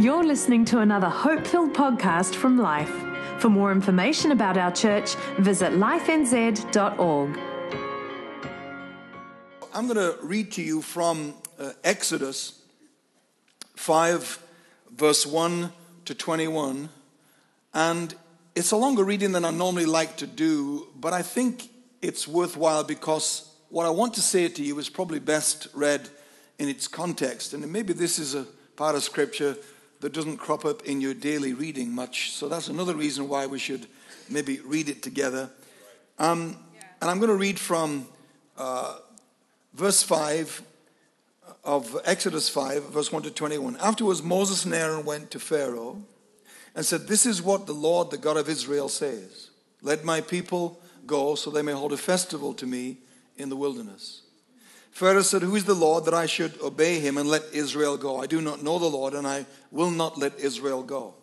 You're listening to another hope filled podcast from Life. For more information about our church, visit lifenz.org. I'm going to read to you from uh, Exodus 5, verse 1 to 21. And it's a longer reading than I normally like to do, but I think it's worthwhile because what I want to say to you is probably best read in its context. And maybe this is a part of Scripture that doesn't crop up in your daily reading much. So that's another reason why we should maybe read it together. Um, and I'm going to read from uh, verse 5 of Exodus 5, verse 1 to 21. Afterwards, Moses and Aaron went to Pharaoh and said, This is what the Lord, the God of Israel, says Let my people go so they may hold a festival to me in the wilderness. Pharaoh said, Who is the Lord that I should obey him and let Israel go? I do not know the Lord, and I will not let Israel go.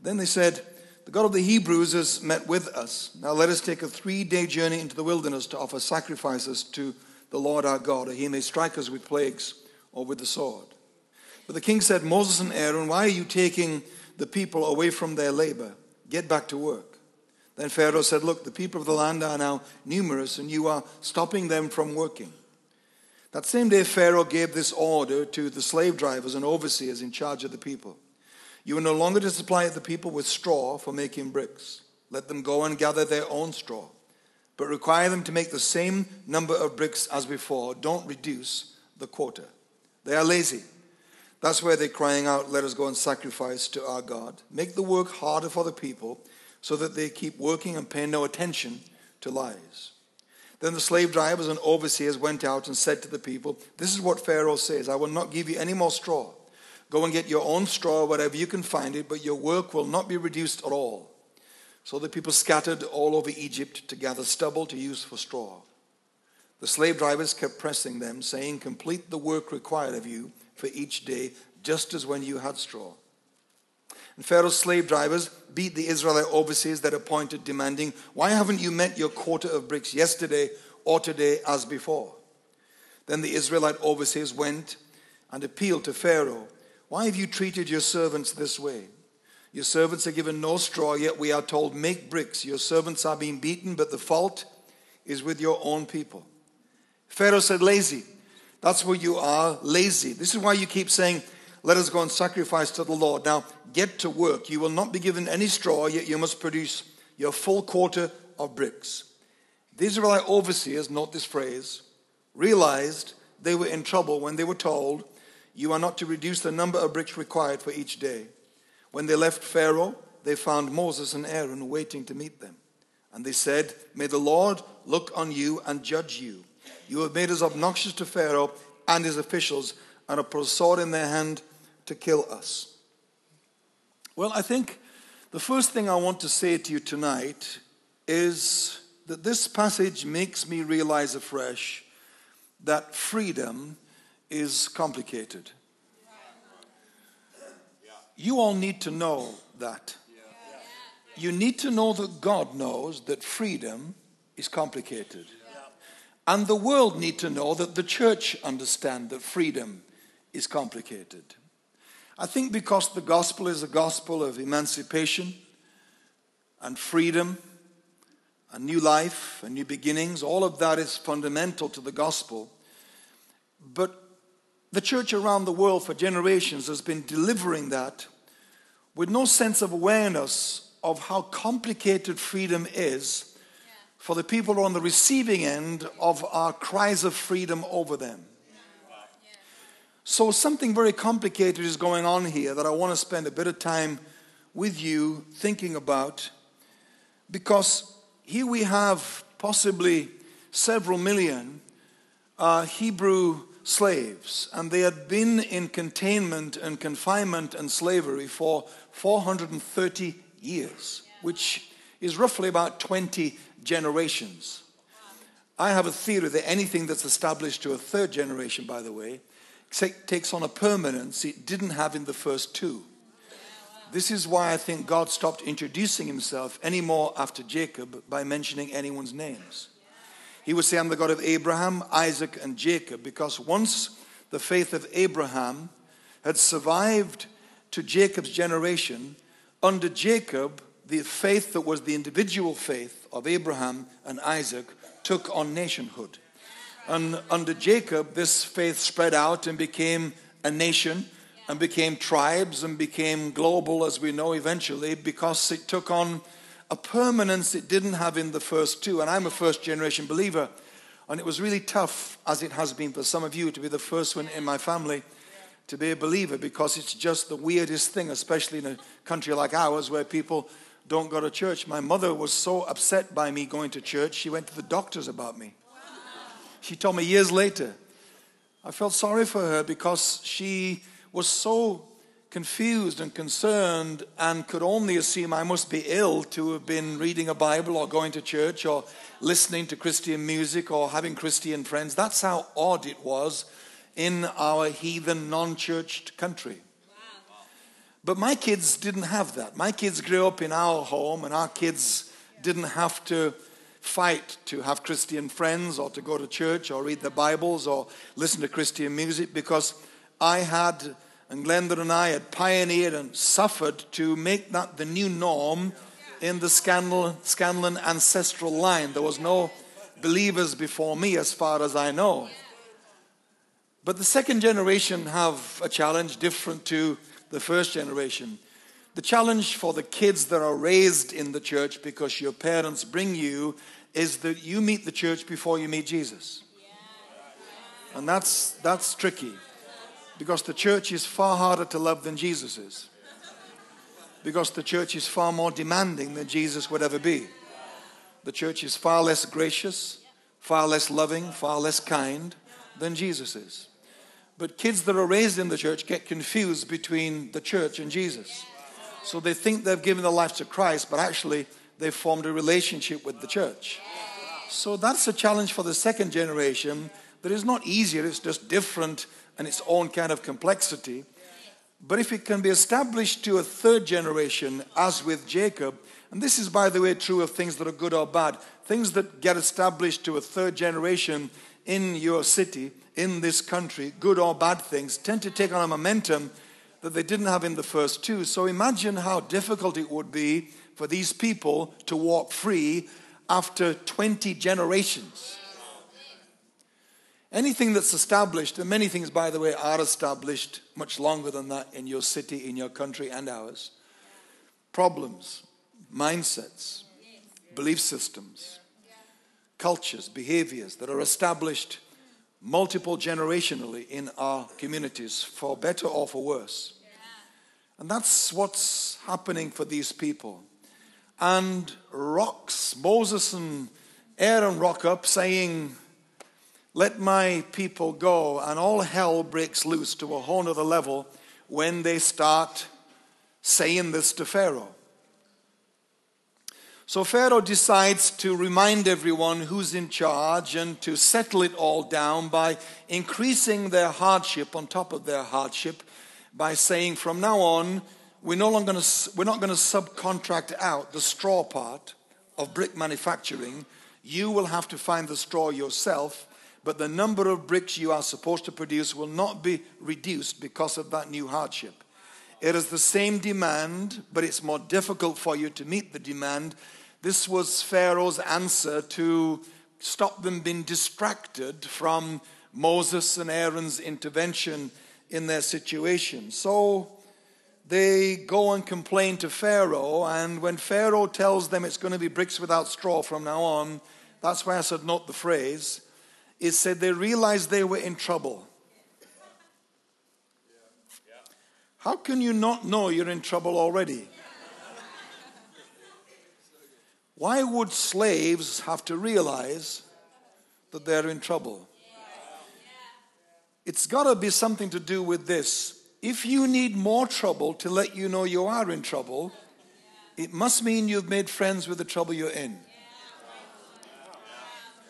Then they said, The God of the Hebrews has met with us. Now let us take a three day journey into the wilderness to offer sacrifices to the Lord our God, or he may strike us with plagues or with the sword. But the king said, Moses and Aaron, why are you taking the people away from their labor? Get back to work. Then Pharaoh said, Look, the people of the land are now numerous, and you are stopping them from working. That same day, Pharaoh gave this order to the slave drivers and overseers in charge of the people You are no longer to supply the people with straw for making bricks. Let them go and gather their own straw, but require them to make the same number of bricks as before. Don't reduce the quota. They are lazy. That's where they're crying out, Let us go and sacrifice to our God. Make the work harder for the people so that they keep working and pay no attention to lies. Then the slave drivers and overseers went out and said to the people, This is what Pharaoh says I will not give you any more straw. Go and get your own straw wherever you can find it, but your work will not be reduced at all. So the people scattered all over Egypt to gather stubble to use for straw. The slave drivers kept pressing them, saying, Complete the work required of you for each day, just as when you had straw. And Pharaoh's slave drivers beat the Israelite overseers that appointed, demanding, Why haven't you met your quota of bricks yesterday or today as before? Then the Israelite overseers went and appealed to Pharaoh, Why have you treated your servants this way? Your servants are given no straw, yet we are told, Make bricks. Your servants are being beaten, but the fault is with your own people. Pharaoh said, Lazy. That's where you are, lazy. This is why you keep saying, let us go and sacrifice to the Lord. Now, get to work. You will not be given any straw, yet you must produce your full quarter of bricks. The Israelite overseers, note this phrase, realized they were in trouble when they were told, You are not to reduce the number of bricks required for each day. When they left Pharaoh, they found Moses and Aaron waiting to meet them. And they said, May the Lord look on you and judge you. You have made us obnoxious to Pharaoh and his officials and a sword in their hand to kill us? Well, I think the first thing I want to say to you tonight is that this passage makes me realize afresh that freedom is complicated. You all need to know that. You need to know that God knows that freedom is complicated. And the world need to know that the church understand that freedom is complicated. I think because the gospel is a gospel of emancipation and freedom, a new life, and new beginnings, all of that is fundamental to the gospel. But the church around the world for generations has been delivering that with no sense of awareness of how complicated freedom is for the people on the receiving end of our cries of freedom over them. So, something very complicated is going on here that I want to spend a bit of time with you thinking about because here we have possibly several million uh, Hebrew slaves, and they had been in containment and confinement and slavery for 430 years, which is roughly about 20 generations. I have a theory that anything that's established to a third generation, by the way, takes on a permanence it didn't have in the first two. This is why I think God stopped introducing himself anymore after Jacob by mentioning anyone's names. He would say, I'm the God of Abraham, Isaac, and Jacob, because once the faith of Abraham had survived to Jacob's generation, under Jacob, the faith that was the individual faith of Abraham and Isaac took on nationhood. And under Jacob, this faith spread out and became a nation and became tribes and became global, as we know eventually, because it took on a permanence it didn't have in the first two. And I'm a first generation believer. And it was really tough, as it has been for some of you, to be the first one in my family to be a believer because it's just the weirdest thing, especially in a country like ours where people don't go to church. My mother was so upset by me going to church, she went to the doctors about me. She told me years later. I felt sorry for her because she was so confused and concerned and could only assume I must be ill to have been reading a Bible or going to church or listening to Christian music or having Christian friends. That's how odd it was in our heathen, non churched country. But my kids didn't have that. My kids grew up in our home, and our kids didn't have to fight to have Christian friends or to go to church or read the Bibles or listen to Christian music because I had and Glenda and I had pioneered and suffered to make that the new norm in the Scanlon ancestral line. There was no believers before me, as far as I know. But the second generation have a challenge different to the first generation. The challenge for the kids that are raised in the church because your parents bring you is that you meet the church before you meet Jesus. And that's, that's tricky. Because the church is far harder to love than Jesus is. Because the church is far more demanding than Jesus would ever be. The church is far less gracious, far less loving, far less kind than Jesus is. But kids that are raised in the church get confused between the church and Jesus. So they think they've given their life to Christ, but actually they've formed a relationship with the church. So that's a challenge for the second generation that is not easier, it's just different and its own kind of complexity. But if it can be established to a third generation, as with Jacob, and this is, by the way, true of things that are good or bad, things that get established to a third generation in your city, in this country, good or bad things, tend to take on a momentum that they didn't have in the first two. So imagine how difficult it would be for these people to walk free after 20 generations. Anything that's established, and many things, by the way, are established much longer than that in your city, in your country, and ours. Problems, mindsets, belief systems, cultures, behaviors that are established multiple generationally in our communities, for better or for worse. And that's what's happening for these people. And rocks, Moses and Aaron rock up saying, let my people go, and all hell breaks loose to a whole other level when they start saying this to Pharaoh. So Pharaoh decides to remind everyone who's in charge and to settle it all down by increasing their hardship on top of their hardship by saying from now on we're no longer gonna, we're not going to subcontract out the straw part of brick manufacturing. You will have to find the straw yourself but the number of bricks you are supposed to produce will not be reduced because of that new hardship. It is the same demand, but it's more difficult for you to meet the demand. This was Pharaoh's answer to stop them being distracted from Moses and Aaron's intervention in their situation. So they go and complain to Pharaoh, and when Pharaoh tells them it's going to be bricks without straw from now on, that's why I said note the phrase it said they realized they were in trouble. How can you not know you're in trouble already? Why would slaves have to realize that they're in trouble? It's got to be something to do with this. If you need more trouble to let you know you are in trouble, it must mean you've made friends with the trouble you're in.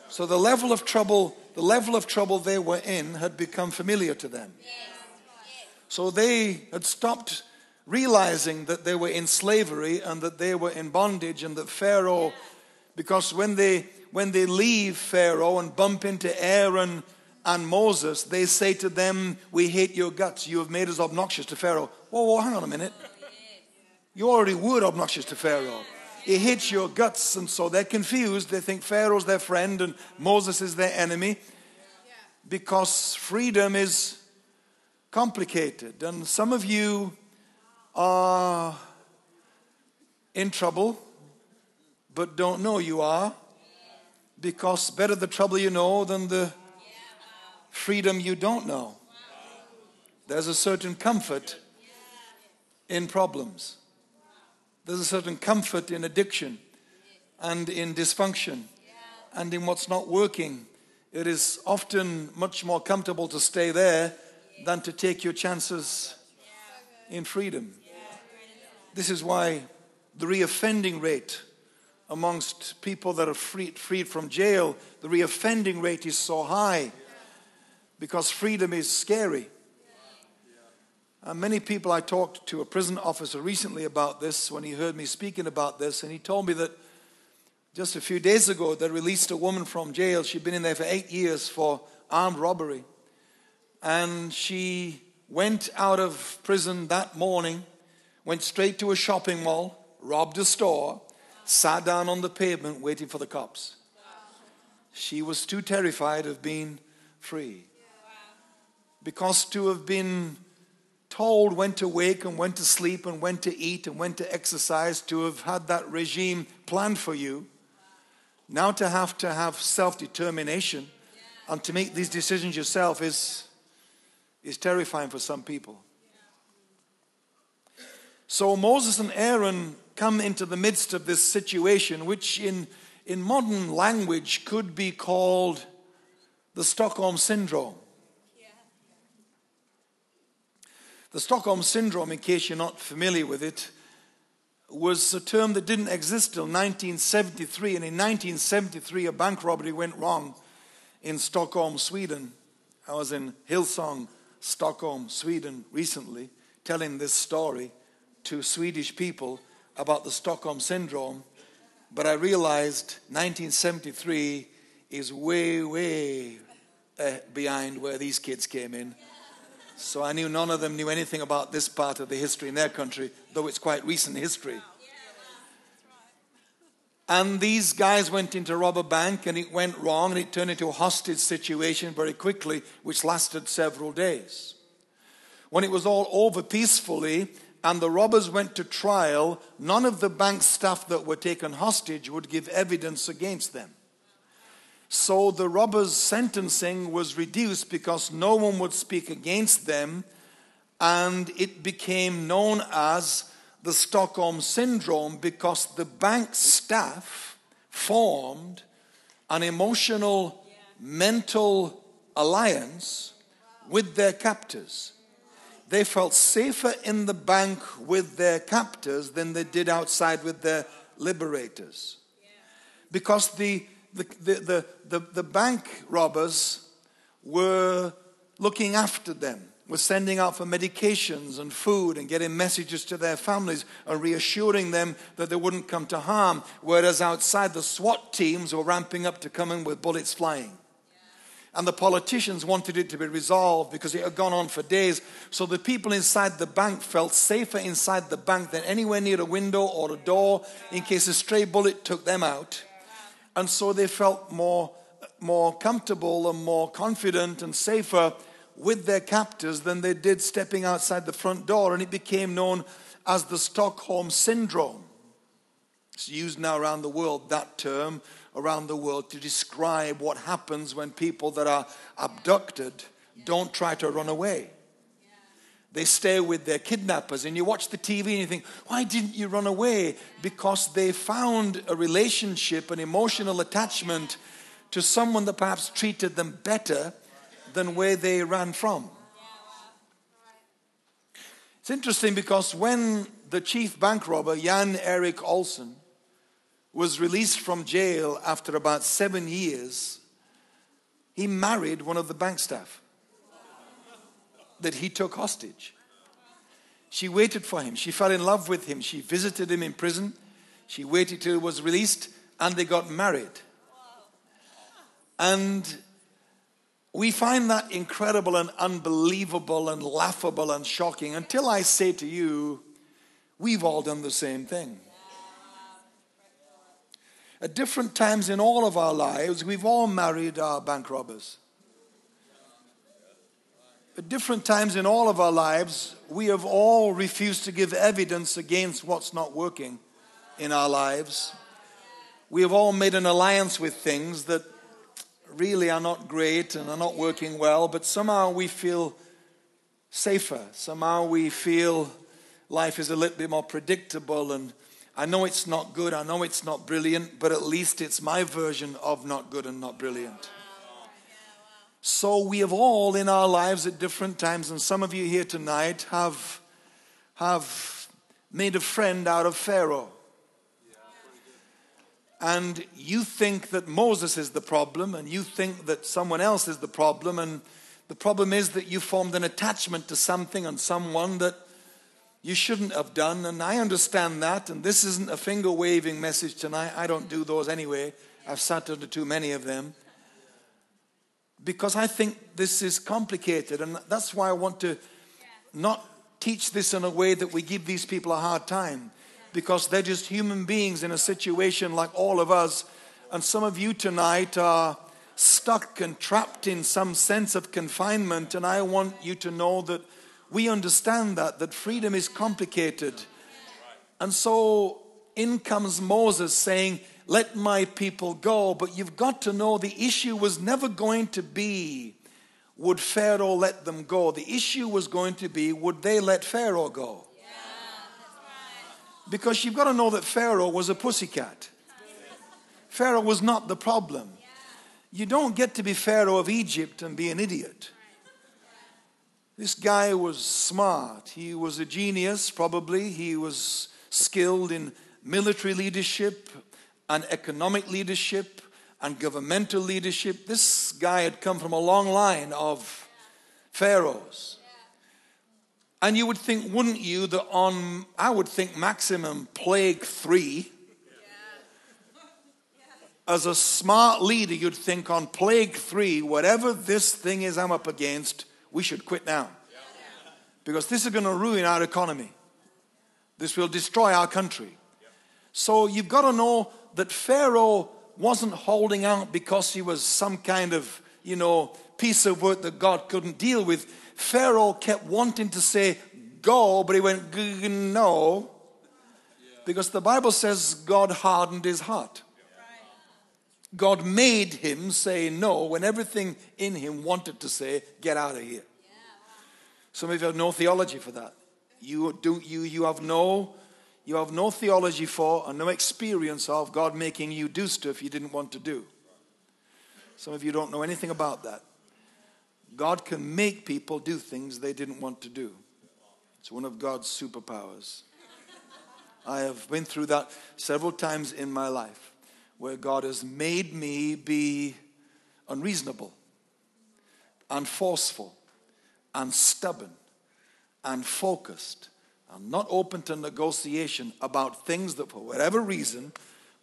So the level of trouble, the level of trouble they were in had become familiar to them. So they had stopped realizing that they were in slavery and that they were in bondage and that Pharaoh, because when they when they leave Pharaoh and bump into Aaron and Moses, they say to them, We hate your guts. You have made us obnoxious to Pharaoh. Whoa, whoa, hang on a minute. You already were obnoxious to Pharaoh. It hits your guts, and so they're confused. They think Pharaoh's their friend and Moses is their enemy because freedom is complicated. And some of you are in trouble, but don't know you are because better the trouble you know than the freedom you don't know. There's a certain comfort in problems. There's a certain comfort in addiction and in dysfunction and in what's not working. It is often much more comfortable to stay there than to take your chances in freedom. This is why the reoffending rate amongst people that are freed, freed from jail, the reoffending rate is so high because freedom is scary. Uh, many people I talked to a prison officer recently about this when he heard me speaking about this, and he told me that just a few days ago they released a woman from jail. She'd been in there for eight years for armed robbery. And she went out of prison that morning, went straight to a shopping mall, robbed a store, sat down on the pavement waiting for the cops. She was too terrified of being free. Because to have been told when to wake and when to sleep and when to eat and when to exercise, to have had that regime planned for you. Now to have to have self determination and to make these decisions yourself is, is terrifying for some people. So Moses and Aaron come into the midst of this situation, which in, in modern language could be called the Stockholm Syndrome. The Stockholm Syndrome, in case you're not familiar with it, was a term that didn't exist till 1973. And in 1973, a bank robbery went wrong in Stockholm, Sweden. I was in Hillsong, Stockholm, Sweden recently, telling this story to Swedish people about the Stockholm Syndrome. But I realized 1973 is way, way uh, behind where these kids came in. So I knew none of them knew anything about this part of the history in their country, though it's quite recent history. And these guys went into rob a bank and it went wrong and it turned into a hostage situation very quickly, which lasted several days. When it was all over peacefully and the robbers went to trial, none of the bank staff that were taken hostage would give evidence against them. So the robbers' sentencing was reduced because no one would speak against them, and it became known as the Stockholm Syndrome because the bank staff formed an emotional, mental alliance with their captors. They felt safer in the bank with their captors than they did outside with their liberators. Because the the, the, the, the, bank robbers were looking after them, were sending out for medications and food and getting messages to their families and reassuring them that they wouldn't come to harm. Whereas outside, the SWAT teams were ramping up to come in with bullets flying. And the politicians wanted it to be resolved because it had gone on for days. So the people inside the bank felt safer inside the bank than anywhere near a window or a door in case a stray bullet took them out. And so they felt more, more comfortable and more confident and safer with their captors than they did stepping outside the front door. And it became known as the Stockholm Syndrome. It's used now around the world, that term around the world, to describe what happens when people that are abducted don't try to run away. They stay with their kidnappers, and you watch the TV and you think, why didn't you run away? Because they found a relationship, an emotional attachment to someone that perhaps treated them better than where they ran from. It's interesting because when the chief bank robber, Jan Erik Olsson, was released from jail after about seven years, he married one of the bank staff that he took hostage. She waited for him. She fell in love with him. She visited him in prison. She waited till he was released and they got married. And We find that incredible and unbelievable and laughable and shocking until I say to you, we've all done the same thing. At different times in all of our lives, we've all married our bank robbers. At different times in all of our lives, we have all refused to give evidence against what's not working in our lives. We have all made an alliance with things that really are not great and are not working well, but somehow we feel safer. Somehow we feel life is a little bit more predictable. And I know it's not good, I know it's not brilliant, but at least it's my version of not good and not brilliant. So we have all in our lives at different times, and some of you here tonight have, have made a friend out of Pharaoh and you think that Moses is the problem, and you think that someone else is the problem, and the problem is that you formed an attachment to something and someone that you shouldn't have done. And I understand that, and this isn't a finger waving message tonight. I don't do those anyway. I've sat under too many of them. Because I think this is complicated, and that's why I want to not teach this in a way that we give these people a hard time because they're just human beings in a situation like all of us. And some of you tonight are stuck and trapped in some sense of confinement. And I want you to know that we understand that, that freedom is complicated. And so in comes Moses saying, Let my people go. But you've got to know the issue was never going to be, would Pharaoh let them go? The issue was going to be, would they let Pharaoh go? Because you've got to know that Pharaoh was a pussycat. Pharaoh was not the problem. You don't get to be Pharaoh of Egypt and be an idiot. This guy was smart. He was a genius, probably. He was skilled in military leadership and economic leadership and governmental leadership. This guy had come from a long line of pharaohs. And you would think, wouldn't you, that on, I would think, maximum plague three, as a smart leader, you'd think on plague three, whatever this thing is I'm up against, we should quit now. Because this is going to ruin our economy. This will destroy our country. So you've got to know that Pharaoh wasn't holding out because he was some kind of, you know, piece of work that God couldn't deal with. Pharaoh kept wanting to say, go, but he went, no. Because the Bible says God hardened his heart. God made him say no when everything in him wanted to say, get out of here. Some of you have no theology for that. You, do, you, you, have no, you have no theology for and no experience of God making you do stuff you didn't want to do. Some of you don't know anything about that. God can make people do things they didn't want to do. It's one of God's superpowers. I have been through that several times in my life where God has made me be unreasonable and forceful and stubborn and focused and not open to negotiation about things that, for whatever reason,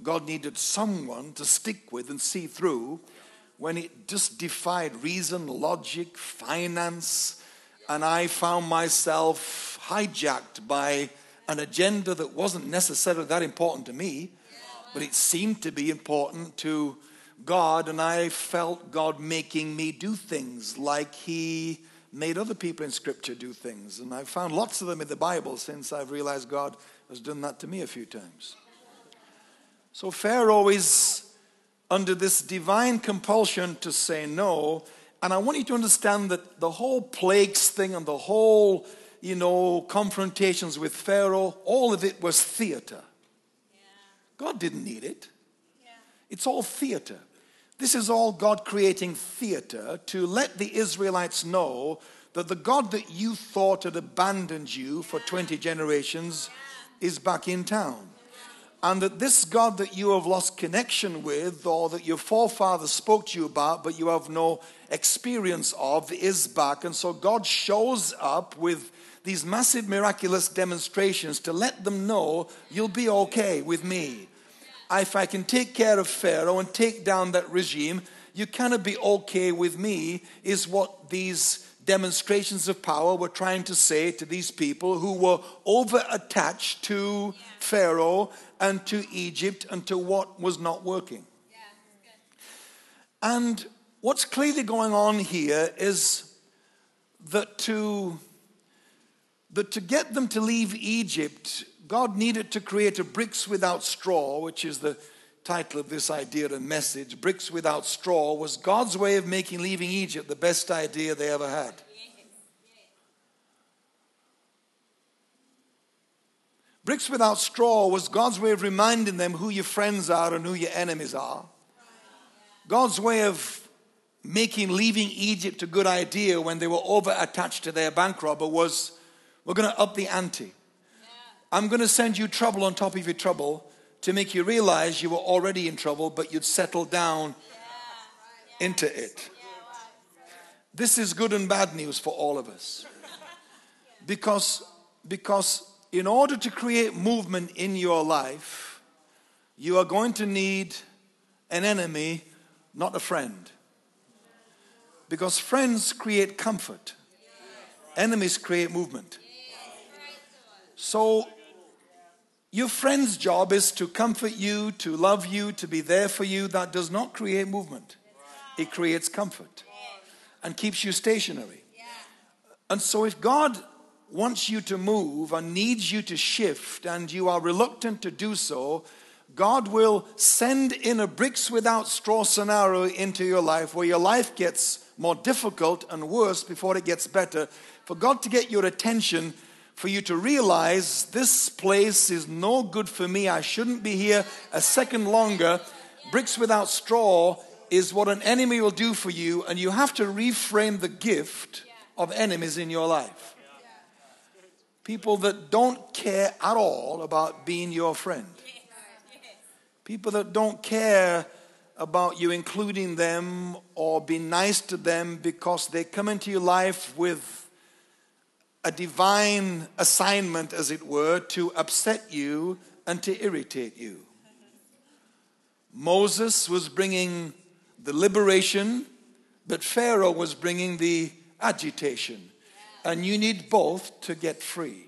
God needed someone to stick with and see through when it just defied reason, logic, finance, and I found myself hijacked by an agenda that wasn't necessarily that important to me, but it seemed to be important to God, and I felt God making me do things like He made other people in Scripture do things. And I've found lots of them in the Bible since I've realized God has done that to me a few times. So Pharaoh is under this divine compulsion to say no. And I want you to understand that the whole plagues thing and the whole, you know, confrontations with Pharaoh, all of it was theater. Yeah. God didn't need it. Yeah. It's all theater. This is all God creating theater to let the Israelites know that the God that you thought had abandoned you for 20 generations is back in town and that this God that you have lost connection with, or that your forefathers spoke to you about, but you have no experience of, is back. And so God shows up with these massive miraculous demonstrations to let them know you'll be okay with me. If I can take care of Pharaoh and take down that regime, you cannot be okay with me, is what these demonstrations of power were trying to say to these people who were over attached to Pharaoh and to Egypt and to what was not working. And what's clearly going on here is that to, that to get them to leave Egypt, God needed to create a bricks without straw, which is the title of this idea and message. Bricks without straw was God's way of making leaving Egypt the best idea they ever had. Bricks without straw was God's way of reminding them who your friends are and who your enemies are. God's way of making leaving Egypt a good idea when they were over attached to their bank robber was we're going to up the ante. I'm going to send you trouble on top of your trouble to make you realize you were already in trouble, but you'd settle down into it. This is good and bad news for all of us. Because, because in order to create movement in your life, you are going to need an enemy, not a friend. Because friends create comfort, enemies create movement. So, your friend's job is to comfort you, to love you, to be there for you. That does not create movement, it creates comfort and keeps you stationary. And so, if God wants you to move and needs you to shift, and you are reluctant to do so, God will send in a bricks without straw scenario into your life where your life gets more difficult and worse before it gets better. For God to get your attention, for you to realize this place is no good for me, I shouldn't be here a second longer. Bricks without straw is what an enemy will do for you, and you have to reframe the gift of enemies in your life. People that don't care at all about being your friend. People that don't care about you including them or being nice to them because they come into your life with a divine assignment, as it were, to upset you and to irritate you. Moses was bringing the liberation, but Pharaoh was bringing the agitation. And you need both to get free.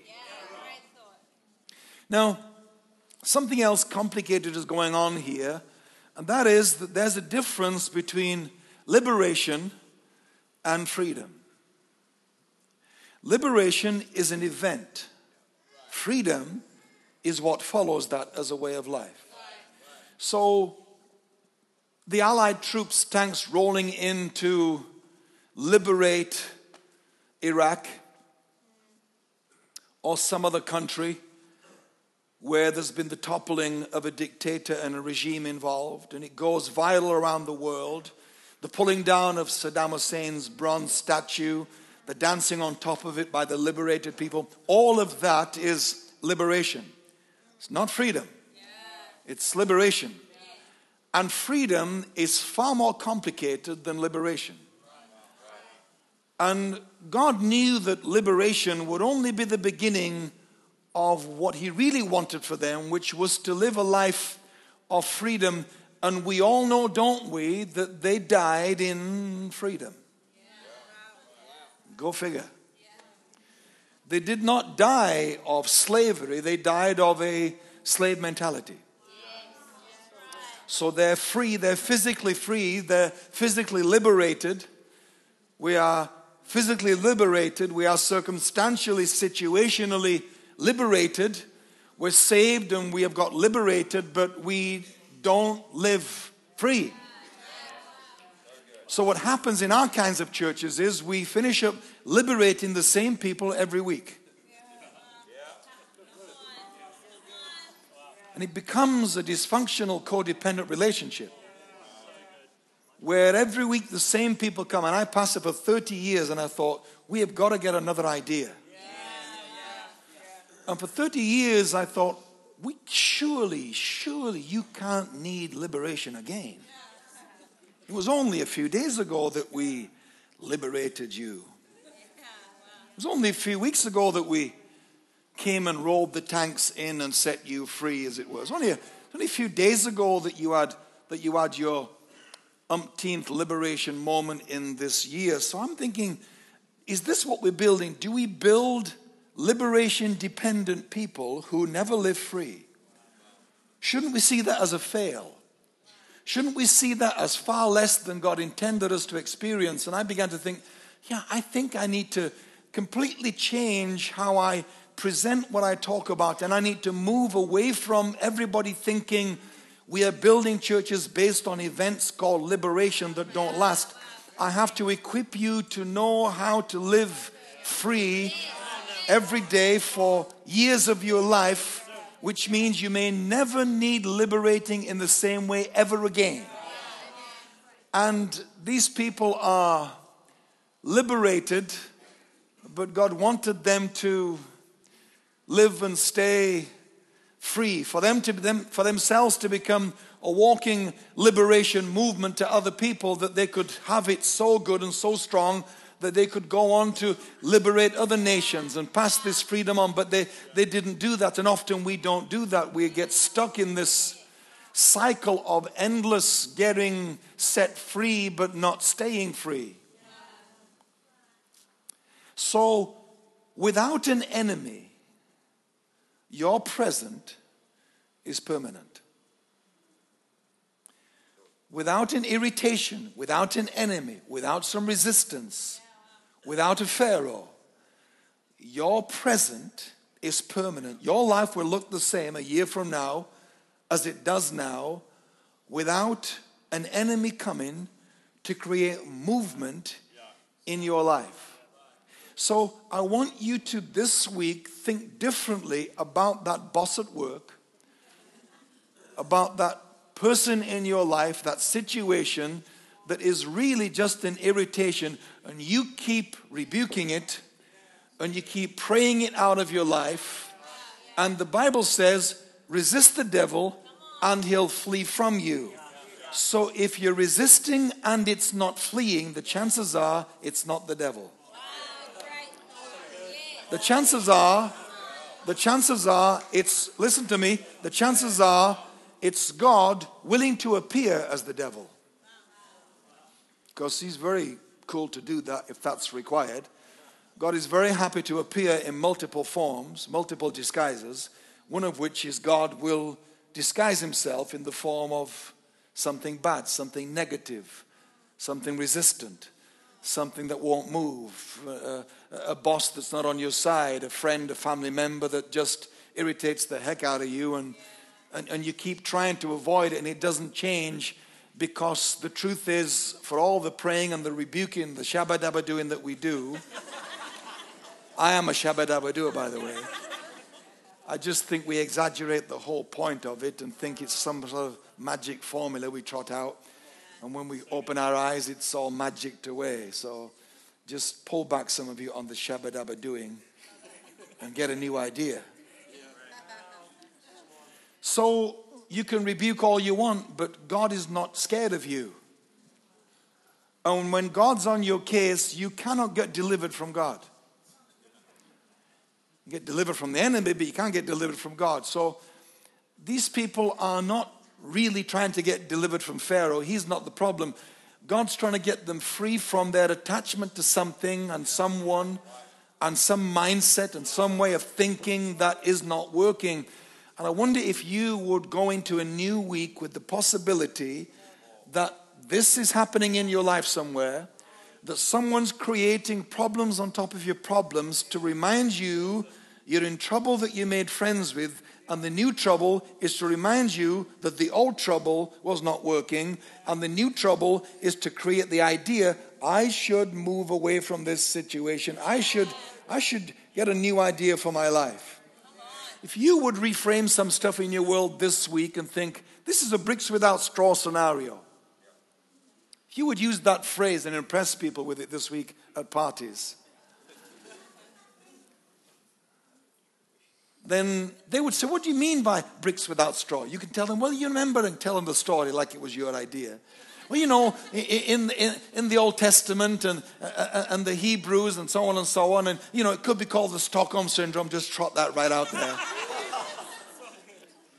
Now, something else complicated is going on here and that is that there's a difference between liberation and freedom. Liberation is an event, freedom is what follows that as a way of life. So, the Allied troops, tanks rolling in to liberate Iraq or some other country where there's been the toppling of a dictator and a regime involved, and it goes viral around the world. The pulling down of Saddam Hussein's bronze statue, the dancing on top of it by the liberated people, all of that is liberation. It's not freedom, it's liberation. And freedom is far more complicated than liberation. And God knew that liberation would only be the beginning of what he really wanted for them, which was to live a life of freedom. And we all know, don't we, that they died in freedom. Go figure. They did not die of slavery, they died of a slave mentality. So they're free, they're physically free, they're physically liberated. We are physically liberated, we are circumstantially, situationally liberated. We're saved and we have got liberated, but we don't live free. So, what happens in our kinds of churches is we finish up liberating the same people every week. And it becomes a dysfunctional codependent relationship where every week the same people come. And I passed it for 30 years and I thought, we have got to get another idea. And for 30 years, I thought, we surely, surely you can't need liberation again. It was only a few days ago that we liberated you. It was only a few weeks ago that we came and rolled the tanks in and set you free, as it was. Only a, only a few days ago that you had that you had your umpteenth liberation moment in this year. So I'm thinking, is this what we're building? Do we build liberation dependent people who never live free? Shouldn't we see that as a fail? Shouldn't we see that as far less than God intended us to experience? And I began to think, yeah, I think I need to completely change how I present what I talk about, and I need to move away from everybody thinking we are building churches based on events called liberation that don't last. I have to equip you to know how to live free every day for years of your life, which means you may never need liberating in the same way ever again. And these people are liberated, but God wanted them to live and stay free, for them to them, for themselves to become a walking liberation movement to other people that they could have it so good and so strong that they could go on to liberate other nations and pass this freedom on but they, they didn't do that. And often we don't do that. We get stuck in this cycle of endless getting set free but not staying free. So without an enemy your present is permanent. Without an irritation, without an enemy, without some resistance, without a Pharaoh, your present is permanent. Your life will look the same a year from now as it does now without an enemy coming to create movement in your life. So I want you to this week think differently about that boss at work, about that person in your life, that situation that is really just an irritation, and you keep rebuking it and you keep praying it out of your life. And the Bible says, resist the devil and he'll flee from you. So if you're resisting and it's not fleeing, the chances are it's not the devil the chances are, the chances are, it's, listen to me, the chances are it's God willing to appear as the devil. Because he's very cool to do that if that's required. God is very happy to appear in multiple forms, multiple disguises, one of which is God will disguise himself in the form of something bad, something negative, something resistant something that won't move, uh, a boss that's not on your side, a friend, a family member that just irritates the heck out of you, and, and, and you keep trying to avoid it and it doesn't change because the truth is, for all the praying and the rebuking, the shabba dabba doing that we do, I am a shabba dabba doer, by the way. I just think we exaggerate the whole point of it and think it's some sort of magic formula we trot out. And when we open our eyes, it's all magicked away. So just pull back some of you on the shabba dabba doing and get a new idea. So you can rebuke all you want, but God is not scared of you. And when God's on your case, you cannot get delivered from God. You get delivered from the enemy, but you can't get delivered from God. So these people are not really trying to get delivered from Pharaoh. He's not the problem. God's trying to get them free from their attachment to something and someone and some mindset and some way of thinking that is not working. And I wonder if you would go into a new week with the possibility that this is happening in your life somewhere, that someone's creating problems on top of your problems to remind you you're in trouble that you made friends with and the new trouble is to remind you that the old trouble was not working. And the new trouble is to create the idea I should move away from this situation. I should, I should get a new idea for my life. If you would reframe some stuff in your world this week and think, this is a bricks without straw scenario. If you would use that phrase and impress people with it this week at parties, then they would say, What do you mean by bricks without straw? You can tell them, Well, you remember, and tell them the story like it was your idea. Well, you know, in, in, in the Old Testament and, uh, uh, and the Hebrews and so on and so on, and, you know, it could be called the Stockholm Syndrome. Just trot that right out there.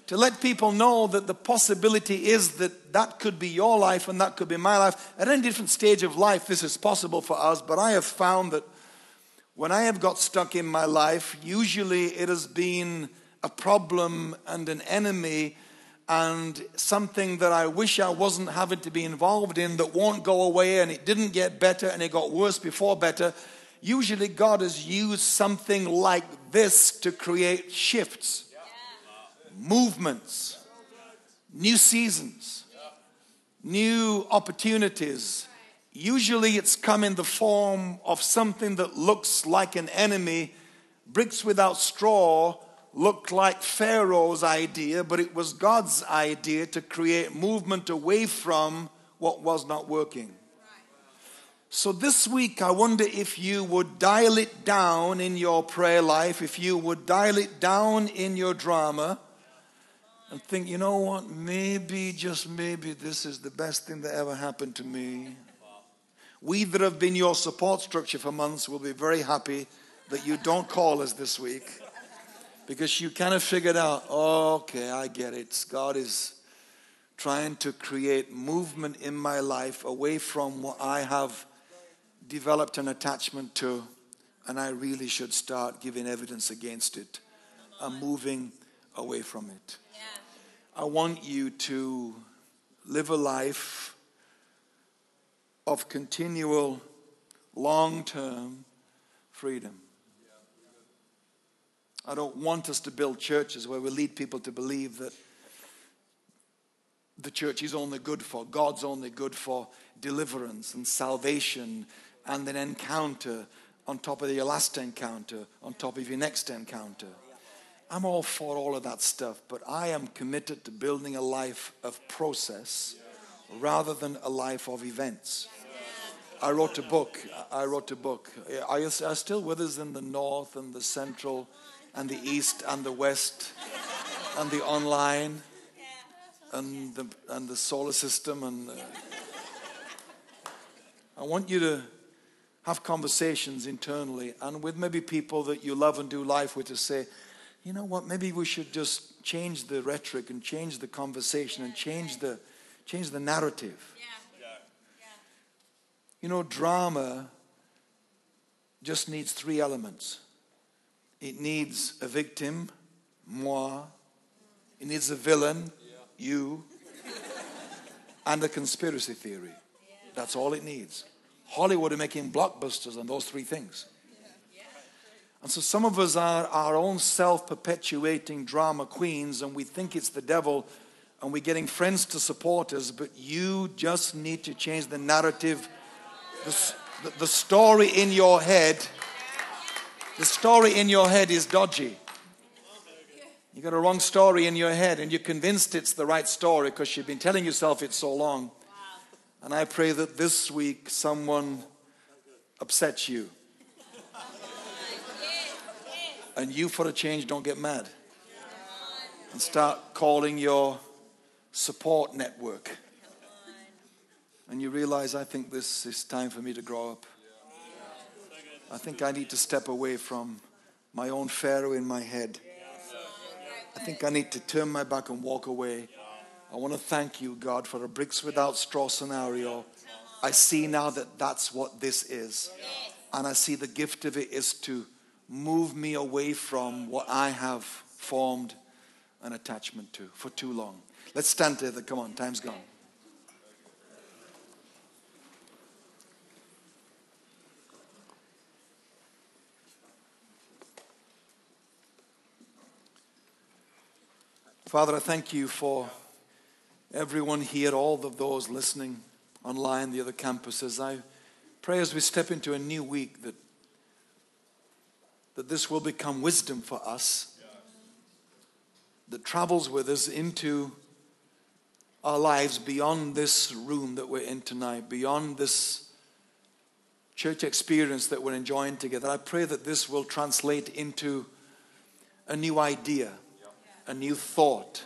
to let people know that the possibility is that that could be your life and that could be my life. At any different stage of life, this is possible for us, but I have found that when I have got stuck in my life, usually it has been a problem and an enemy and something that I wish I wasn't having to be involved in that won't go away and it didn't get better and it got worse before better. Usually, God has used something like this to create shifts, movements, new seasons, new opportunities. Usually, it's come in the form of something that looks like an enemy, bricks without straw looked like Pharaoh's idea, but it was God's idea to create movement away from what was not working. So this week, I wonder if you would dial it down in your prayer life, if you would dial it down in your drama, and think, you know what, maybe, just maybe, this is the best thing that ever happened to me. We that have been your support structure for months will be very happy that you don't call us this week because you kind of figured out, oh, okay, I get it. God is trying to create movement in my life away from what I have developed an attachment to, and I really should start giving evidence against it. I'm moving away from it. I want you to live a life of continual, long term freedom. I don't want us to build churches where we lead people to believe that the church is only good for, God's only good for deliverance and salvation and an encounter on top of your last encounter, on top of your next encounter. I'm all for all of that stuff, but I am committed to building a life of process rather than a life of events. I wrote a book. I wrote a book. You are still with us in the north and the central? And the east and the west and the online and the, and the solar system. And uh, I want you to have conversations internally and with maybe people that you love and do life with to say, you know what, maybe we should just change the rhetoric and change the conversation and change the, change the narrative. You know, drama just needs three elements it needs a victim, moi. It needs a villain, you. And a conspiracy theory. That's all it needs. Hollywood are making blockbusters on those three things. And so some of us are our own self perpetuating drama queens, and we think it's the devil, and we're getting friends to support us, but you just need to change the narrative, the, the story in your head the story in your head is dodgy. You got a wrong story in your head, and you're convinced it's the right story because you've been telling yourself it so long. And I pray that this week someone upsets you. And you, for a change, don't get mad. And start calling your support network. And you realize, I think this is time for me to grow up. I think I need to step away from my own Pharaoh in my head. I think I need to turn my back and walk away. I want to thank you, God, for a bricks without straw scenario. I see now that that's what this is. And I see the gift of it is to move me away from what I have formed an attachment to for too long. Let's stand together. Come on, time's gone. Father, I thank you for everyone here, all of those listening online, the other campuses. I pray as we step into a new week that, that this will become wisdom for us that travels with us into our lives beyond this room that we're in tonight, beyond this church experience that we're enjoying together. I pray that this will translate into a new idea a new thought,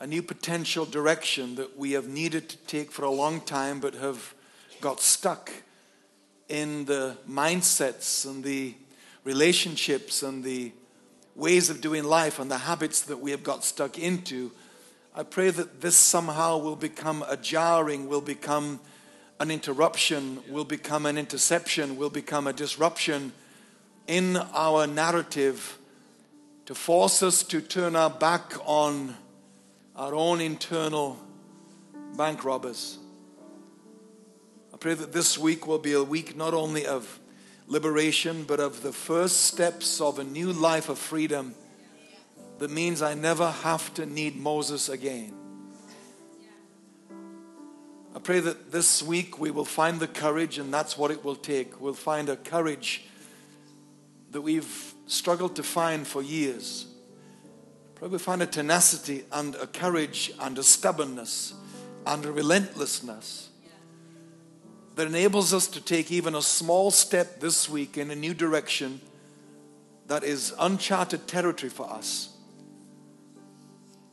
a new potential direction that we have needed to take for a long time but have got stuck in the mindsets and the relationships and the ways of doing life and the habits that we have got stuck into. I pray that this somehow will become a jarring, will become an interruption, will become an interception, will become a disruption in our narrative to force us to turn our back on our own internal bank robbers. I pray that this week will be a week not only of liberation, but of the first steps of a new life of freedom that means I never have to need Moses again. I pray that this week we will find the courage, and that's what it will take. We'll find a courage that we've struggled to find for years. Probably find a tenacity and a courage and a stubbornness and a relentlessness that enables us to take even a small step this week in a new direction that is uncharted territory for us,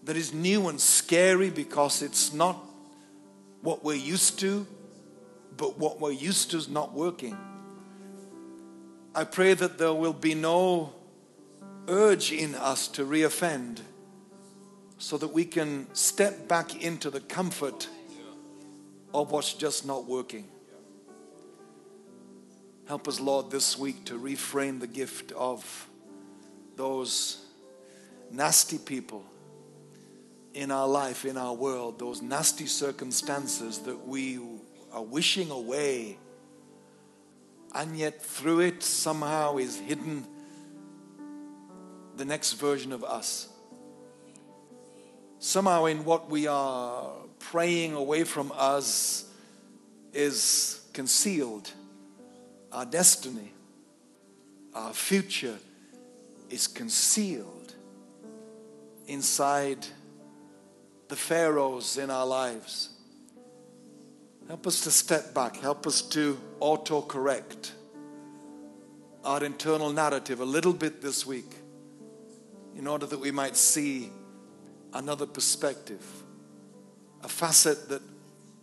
that is new and scary because it's not what we're used to, but what we're used to is not working. I pray that there will be no urge in us to reoffend so that we can step back into the comfort of what's just not working. Help us, Lord, this week to reframe the gift of those nasty people in our life, in our world, those nasty circumstances that we are wishing away, and yet through it somehow is hidden the next version of us. Somehow, in what we are praying away from us, is concealed our destiny, our future is concealed inside the pharaohs in our lives. Help us to step back. Help us to auto correct our internal narrative a little bit this week in order that we might see another perspective, a facet that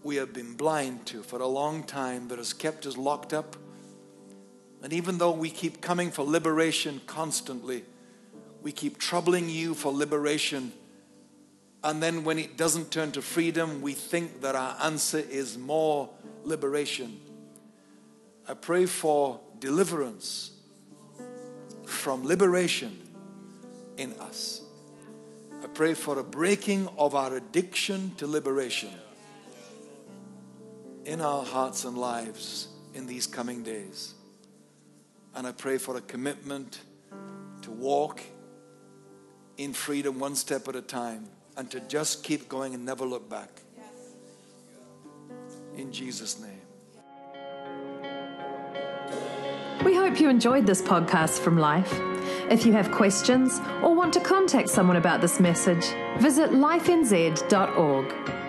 we have been blind to for a long time that has kept us locked up and even though we keep coming for liberation constantly, we keep troubling you for liberation. And then when it doesn't turn to freedom, we think that our answer is more liberation. I pray for deliverance from liberation in us. I pray for a breaking of our addiction to liberation in our hearts and lives in these coming days. And I pray for a commitment to walk in freedom one step at a time and to just keep going and never look back. In Jesus' name. We hope you enjoyed this podcast from Life. If you have questions or want to contact someone about this message, visit lifenz.org.